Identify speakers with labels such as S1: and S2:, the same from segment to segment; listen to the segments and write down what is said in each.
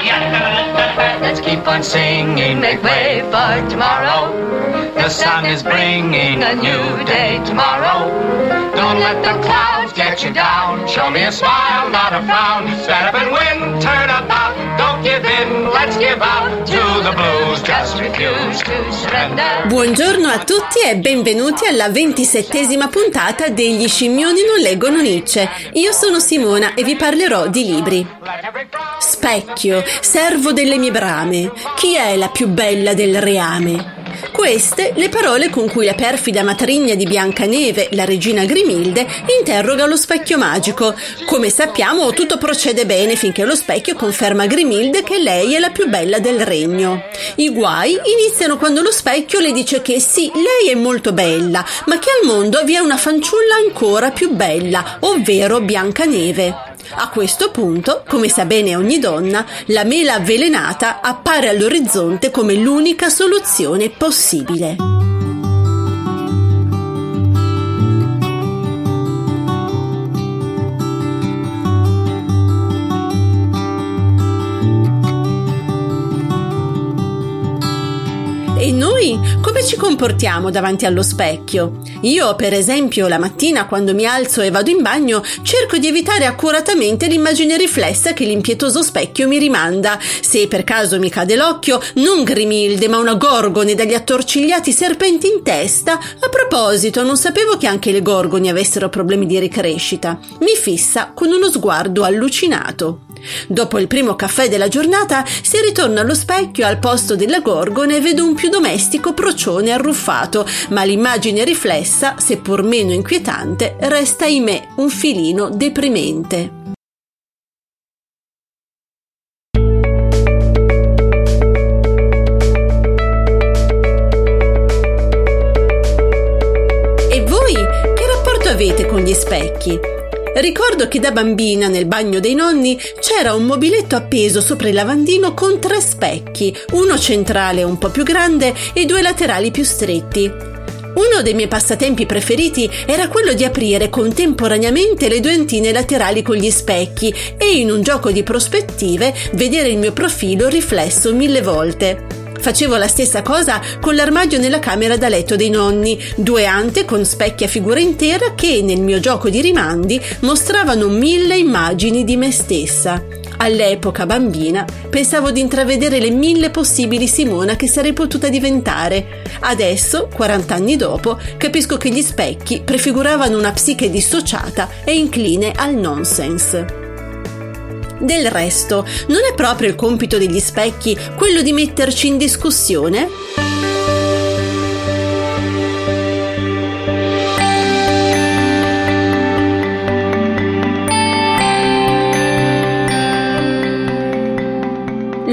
S1: Let's keep on singing, make way for tomorrow. The sun is bringing a new day tomorrow. Don't let the clouds get you down. Show me a smile, not a frown. Stand up and win, turn about. Don't
S2: Buongiorno a tutti e benvenuti alla ventisettesima puntata degli scimmioni non leggono Nietzsche. Io sono Simona e vi parlerò di libri. Specchio, servo delle mie brame, chi è la più bella del reame? Queste le parole con cui la perfida matrigna di Biancaneve, la regina Grimilde, interroga lo specchio magico. Come sappiamo, tutto procede bene finché lo specchio conferma a Grimilde che lei è la più bella del regno. I guai iniziano quando lo specchio le dice che sì, lei è molto bella, ma che al mondo vi è una fanciulla ancora più bella, ovvero Biancaneve. A questo punto, come sa bene ogni donna, la mela avvelenata appare all'orizzonte come l'unica soluzione possibile. Noi come ci comportiamo davanti allo specchio? Io, per esempio, la mattina quando mi alzo e vado in bagno, cerco di evitare accuratamente l'immagine riflessa che l'impietoso specchio mi rimanda. Se per caso mi cade l'occhio, non Grimilde, ma una gorgone dagli attorcigliati serpenti in testa. A proposito, non sapevo che anche le gorgoni avessero problemi di ricrescita. Mi fissa con uno sguardo allucinato. Dopo il primo caffè della giornata si ritorna allo specchio al posto della gorgone vedo un più domestico procione arruffato, ma l'immagine riflessa, seppur meno inquietante, resta ahimè un filino deprimente. Ricordo che da bambina nel bagno dei nonni c'era un mobiletto appeso sopra il lavandino con tre specchi, uno centrale un po' più grande e due laterali più stretti. Uno dei miei passatempi preferiti era quello di aprire contemporaneamente le due antine laterali con gli specchi e in un gioco di prospettive vedere il mio profilo riflesso mille volte. Facevo la stessa cosa con l'armadio nella camera da letto dei nonni, due ante con specchi a figura intera che nel mio gioco di rimandi mostravano mille immagini di me stessa. All'epoca bambina pensavo di intravedere le mille possibili Simona che sarei potuta diventare. Adesso, 40 anni dopo, capisco che gli specchi prefiguravano una psiche dissociata e incline al nonsense. Del resto, non è proprio il compito degli specchi quello di metterci in discussione?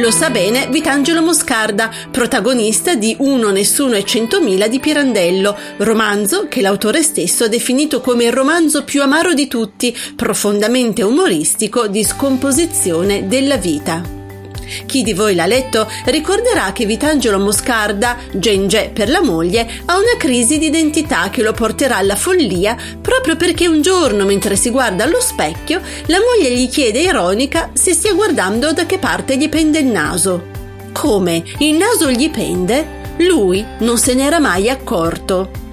S2: Lo sa bene Vitangelo Moscarda, protagonista di Uno, Nessuno e Centomila di Pirandello, romanzo che l'autore stesso ha definito come il romanzo più amaro di tutti, profondamente umoristico di scomposizione della vita. Chi di voi l'ha letto ricorderà che Vitangelo Moscarda, Gengè per la moglie, ha una crisi di identità che lo porterà alla follia proprio perché un giorno, mentre si guarda allo specchio, la moglie gli chiede ironica se stia guardando da che parte gli pende il naso. Come? Il naso gli pende? Lui non se n'era mai accorto.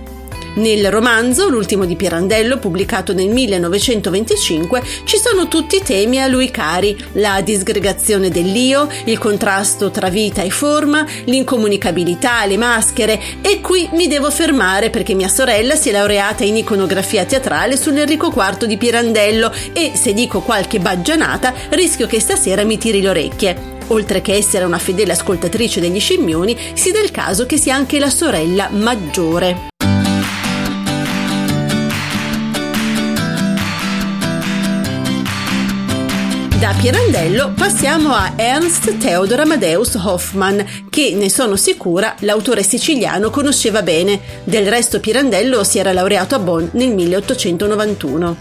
S2: Nel romanzo, l'ultimo di Pirandello, pubblicato nel 1925, ci sono tutti i temi a lui cari, la disgregazione dell'io, il contrasto tra vita e forma, l'incomunicabilità, le maschere e qui mi devo fermare perché mia sorella si è laureata in iconografia teatrale sull'Enrico IV di Pirandello e se dico qualche baggianata rischio che stasera mi tiri le orecchie. Oltre che essere una fedele ascoltatrice degli scimmioni, si dà il caso che sia anche la sorella maggiore. Da Pirandello passiamo a Ernst Theodor Amadeus Hoffmann, che ne sono sicura l'autore siciliano conosceva bene. Del resto Pirandello si era laureato a Bonn nel 1891.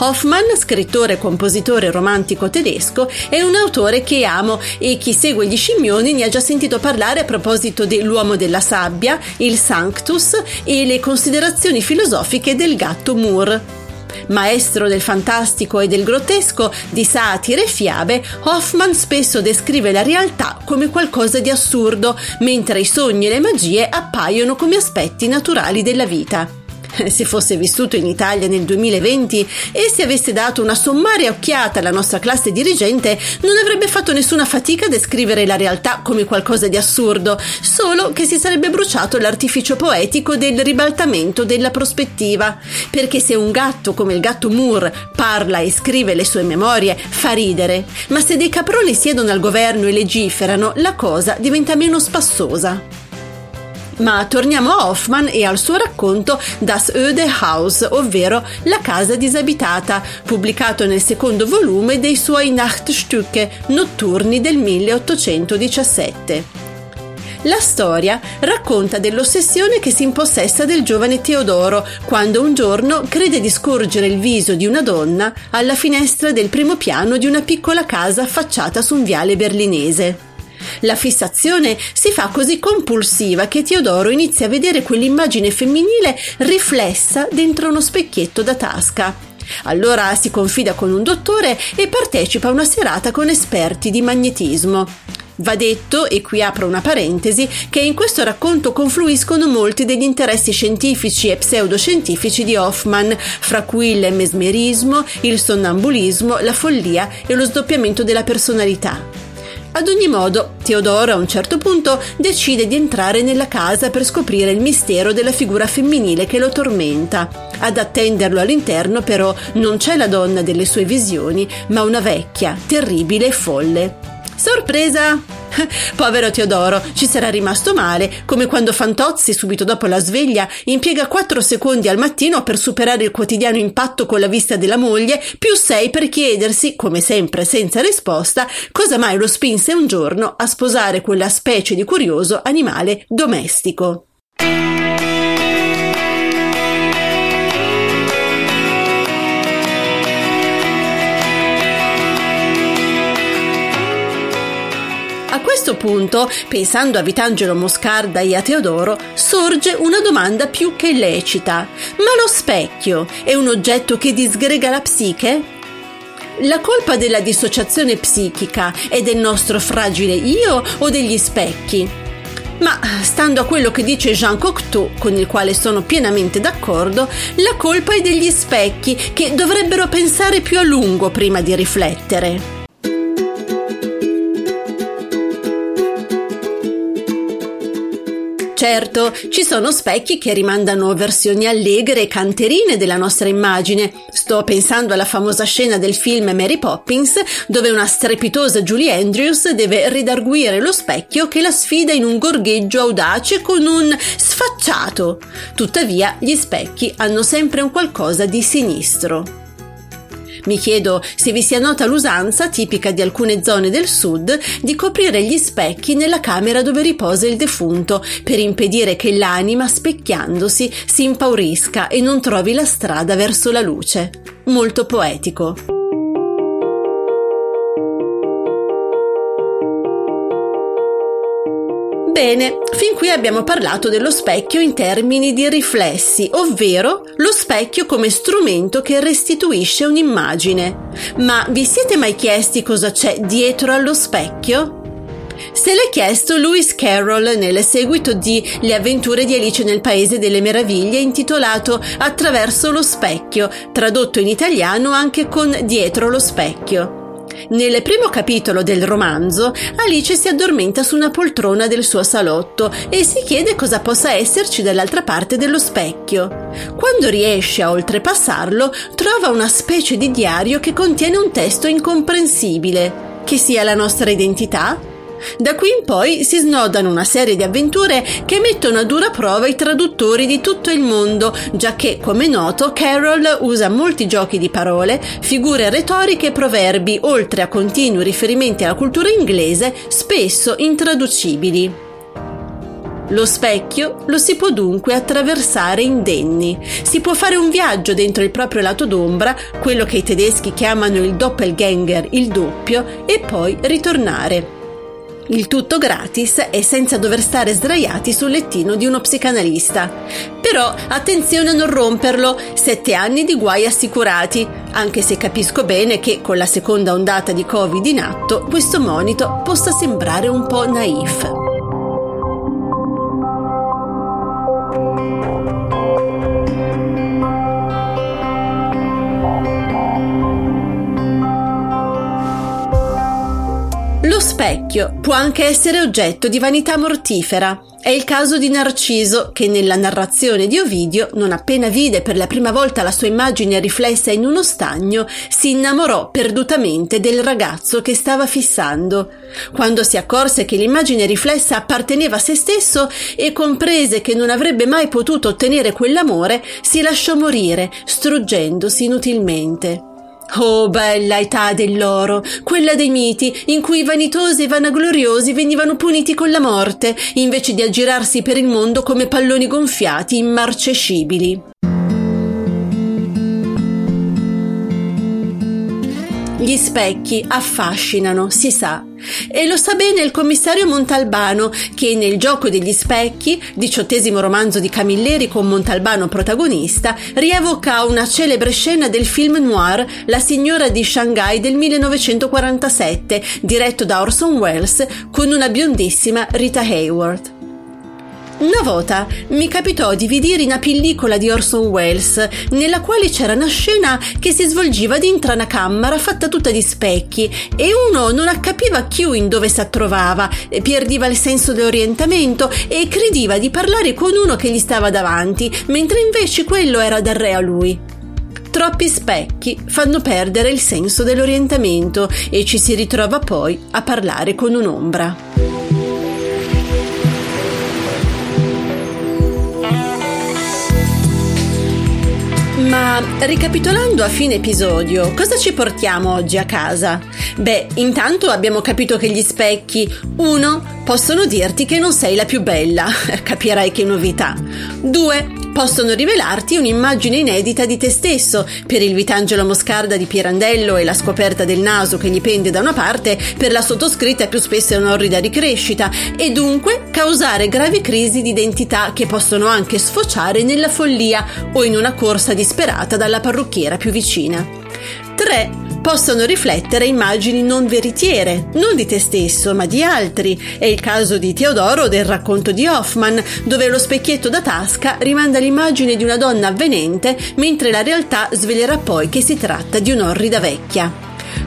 S2: Hoffmann, scrittore e compositore romantico tedesco, è un autore che amo e chi segue gli scimmioni ne ha già sentito parlare a proposito dell'uomo della sabbia, il Sanctus e le considerazioni filosofiche del gatto Moore. Maestro del fantastico e del grottesco, di satire e fiabe, Hoffman spesso descrive la realtà come qualcosa di assurdo, mentre i sogni e le magie appaiono come aspetti naturali della vita. se fosse vissuto in Italia nel 2020 e se avesse dato una sommaria occhiata alla nostra classe dirigente, non avrebbe fatto nessuna fatica a descrivere la realtà come qualcosa di assurdo, solo che si sarebbe bruciato l'artificio poetico del ribaltamento della prospettiva. Perché se un gatto come il gatto Moore parla e scrive le sue memorie, fa ridere, ma se dei caproni siedono al governo e legiferano, la cosa diventa meno spassosa. Ma torniamo a Hoffman e al suo racconto Das Öde Haus, ovvero La casa disabitata, pubblicato nel secondo volume dei suoi Nachtstücke notturni del 1817. La storia racconta dell'ossessione che si impossessa del giovane Teodoro quando un giorno crede di scorgere il viso di una donna alla finestra del primo piano di una piccola casa affacciata su un viale berlinese. La fissazione si fa così compulsiva che Teodoro inizia a vedere quell'immagine femminile riflessa dentro uno specchietto da tasca. Allora si confida con un dottore e partecipa a una serata con esperti di magnetismo. Va detto, e qui apro una parentesi, che in questo racconto confluiscono molti degli interessi scientifici e pseudoscientifici di Hoffman, fra cui il mesmerismo, il sonnambulismo, la follia e lo sdoppiamento della personalità. Ad ogni modo, Teodoro a un certo punto decide di entrare nella casa per scoprire il mistero della figura femminile che lo tormenta. Ad attenderlo all'interno però non c'è la donna delle sue visioni, ma una vecchia, terribile e folle. Sorpresa! Povero Teodoro, ci sarà rimasto male, come quando Fantozzi, subito dopo la sveglia, impiega 4 secondi al mattino per superare il quotidiano impatto con la vista della moglie, più 6 per chiedersi, come sempre senza risposta, cosa mai lo spinse un giorno a sposare quella specie di curioso animale domestico. Questo punto, pensando a Vitangelo Moscarda e a Teodoro, sorge una domanda più che lecita. Ma lo specchio è un oggetto che disgrega la psiche? La colpa della dissociazione psichica è del nostro fragile io o degli specchi? Ma stando a quello che dice Jean Cocteau, con il quale sono pienamente d'accordo, la colpa è degli specchi che dovrebbero pensare più a lungo prima di riflettere. Certo, ci sono specchi che rimandano versioni allegre e canterine della nostra immagine. Sto pensando alla famosa scena del film Mary Poppins, dove una strepitosa Julie Andrews deve ridarguire lo specchio che la sfida in un gorgheggio audace con un sfacciato. Tuttavia, gli specchi hanno sempre un qualcosa di sinistro. Mi chiedo se vi sia nota l'usanza, tipica di alcune zone del sud, di coprire gli specchi nella camera dove riposa il defunto, per impedire che l'anima, specchiandosi, si impaurisca e non trovi la strada verso la luce. Molto poetico. Bene, fin qui abbiamo parlato dello specchio in termini di riflessi, ovvero lo specchio come strumento che restituisce un'immagine. Ma vi siete mai chiesti cosa c'è dietro allo specchio? Se l'è chiesto Lewis Carroll nel seguito di Le avventure di Alice nel Paese delle Meraviglie intitolato Attraverso lo specchio, tradotto in italiano anche con Dietro lo specchio. Nel primo capitolo del romanzo, Alice si addormenta su una poltrona del suo salotto e si chiede cosa possa esserci dall'altra parte dello specchio. Quando riesce a oltrepassarlo, trova una specie di diario che contiene un testo incomprensibile. Che sia la nostra identità? Da qui in poi si snodano una serie di avventure che mettono a dura prova i traduttori di tutto il mondo, già che, come noto, Carroll usa molti giochi di parole, figure retoriche e proverbi, oltre a continui riferimenti alla cultura inglese, spesso intraducibili. Lo specchio lo si può dunque attraversare indenni. Si può fare un viaggio dentro il proprio lato d'ombra, quello che i tedeschi chiamano il doppelganger, il doppio, e poi ritornare. Il tutto gratis e senza dover stare sdraiati sul lettino di uno psicanalista. Però attenzione a non romperlo, sette anni di guai assicurati, anche se capisco bene che con la seconda ondata di Covid in atto questo monito possa sembrare un po' naif. Lo specchio può anche essere oggetto di vanità mortifera. È il caso di Narciso che nella narrazione di Ovidio, non appena vide per la prima volta la sua immagine riflessa in uno stagno, si innamorò perdutamente del ragazzo che stava fissando. Quando si accorse che l'immagine riflessa apparteneva a se stesso e comprese che non avrebbe mai potuto ottenere quell'amore, si lasciò morire, struggendosi inutilmente. Oh, bella età dell'oro, quella dei miti, in cui i vanitosi e vanagloriosi venivano puniti con la morte, invece di aggirarsi per il mondo come palloni gonfiati, immarcescibili. Gli specchi affascinano, si sa, e lo sa bene il commissario Montalbano, che nel Gioco degli specchi, diciottesimo romanzo di Camilleri con Montalbano protagonista, rievoca una celebre scena del film noir La signora di Shanghai del 1947, diretto da Orson Welles, con una biondissima Rita Hayworth. Una volta mi capitò di vedere una pellicola di Orson Welles, nella quale c'era una scena che si svolgeva dentro una camera fatta tutta di specchi e uno non capiva più in dove si trovava, perdeva il senso dell'orientamento e credeva di parlare con uno che gli stava davanti, mentre invece quello era dal re a lui. Troppi specchi fanno perdere il senso dell'orientamento e ci si ritrova poi a parlare con un'ombra. Ricapitolando a fine episodio, cosa ci portiamo oggi a casa? Beh, intanto abbiamo capito che gli specchi, uno, possono dirti che non sei la più bella, capirai che novità. Due, possono rivelarti un'immagine inedita di te stesso, per il Vitangelo Moscarda di Pirandello e la scoperta del naso che gli pende da una parte, per la sottoscritta più spesso è un'orrida ricrescita, e dunque causare gravi crisi di identità che possono anche sfociare nella follia o in una corsa disperata dalla parrucchiera più vicina. 3 possono riflettere immagini non veritiere, non di te stesso, ma di altri. È il caso di Teodoro del racconto di Hoffman, dove lo specchietto da tasca rimanda l'immagine di una donna avvenente, mentre la realtà svelerà poi che si tratta di un'orrida vecchia.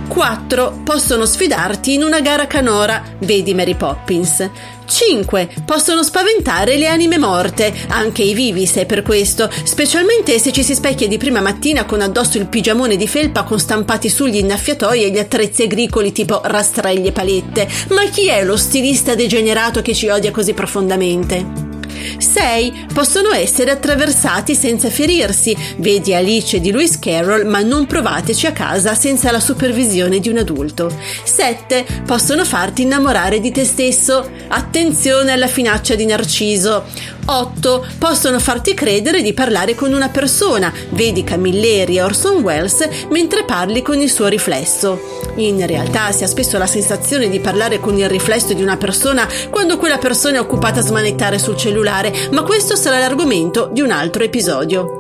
S2: 4. Possono sfidarti in una gara canora, vedi Mary Poppins. 5. Possono spaventare le anime morte, anche i vivi se per questo, specialmente se ci si specchia di prima mattina con addosso il pigiamone di felpa con stampati sugli innaffiatoi e gli attrezzi agricoli tipo rastrelli e palette. Ma chi è lo stilista degenerato che ci odia così profondamente? 6. Possono essere attraversati senza ferirsi. Vedi Alice di Lewis Carroll, ma non provateci a casa senza la supervisione di un adulto. 7. Possono farti innamorare di te stesso. Attenzione alla finaccia di Narciso. 8. Possono farti credere di parlare con una persona. Vedi Camilleri e Orson Welles mentre parli con il suo riflesso. In realtà si ha spesso la sensazione di parlare con il riflesso di una persona quando quella persona è occupata a smanettare sul cellulare, ma questo sarà l'argomento di un altro episodio.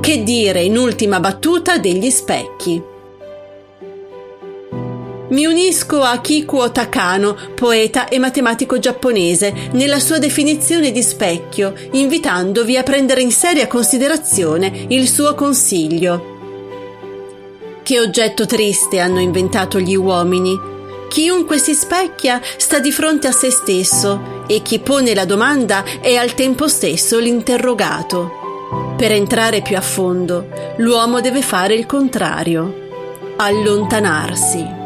S2: Che dire in ultima battuta degli specchi? Mi unisco a Kikuo Takano, poeta e matematico giapponese, nella sua definizione di specchio, invitandovi a prendere in seria considerazione il suo consiglio. Che oggetto triste hanno inventato gli uomini. Chiunque si specchia sta di fronte a se stesso e chi pone la domanda è al tempo stesso l'interrogato. Per entrare più a fondo, l'uomo deve fare il contrario, allontanarsi.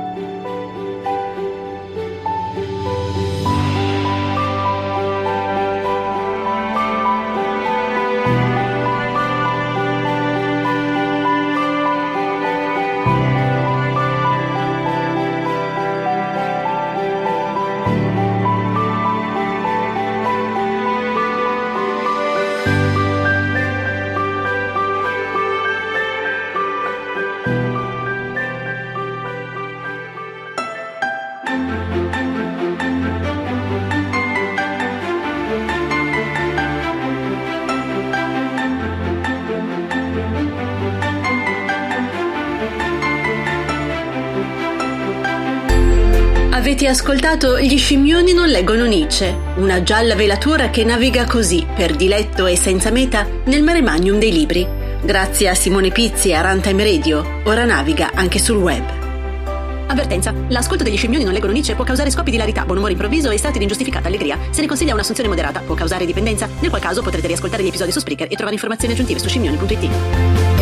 S2: Avete ascoltato Gli scimmioni non leggono Nietzsche, una gialla velatura che naviga così, per diletto e senza meta, nel mare magnum dei libri. Grazie a Simone Pizzi e a Runtime Radio, ora naviga anche sul web.
S3: Avvertenza. L'ascolto degli scimmioni non leggono Nietzsche può causare scoppi di ilarità, buon umore improvviso e stati di ingiustificata allegria. Se ne consiglia un'assunzione moderata, può causare dipendenza, nel qual caso potrete riascoltare gli episodi su Spreaker e trovare informazioni aggiuntive su scimmioni.it.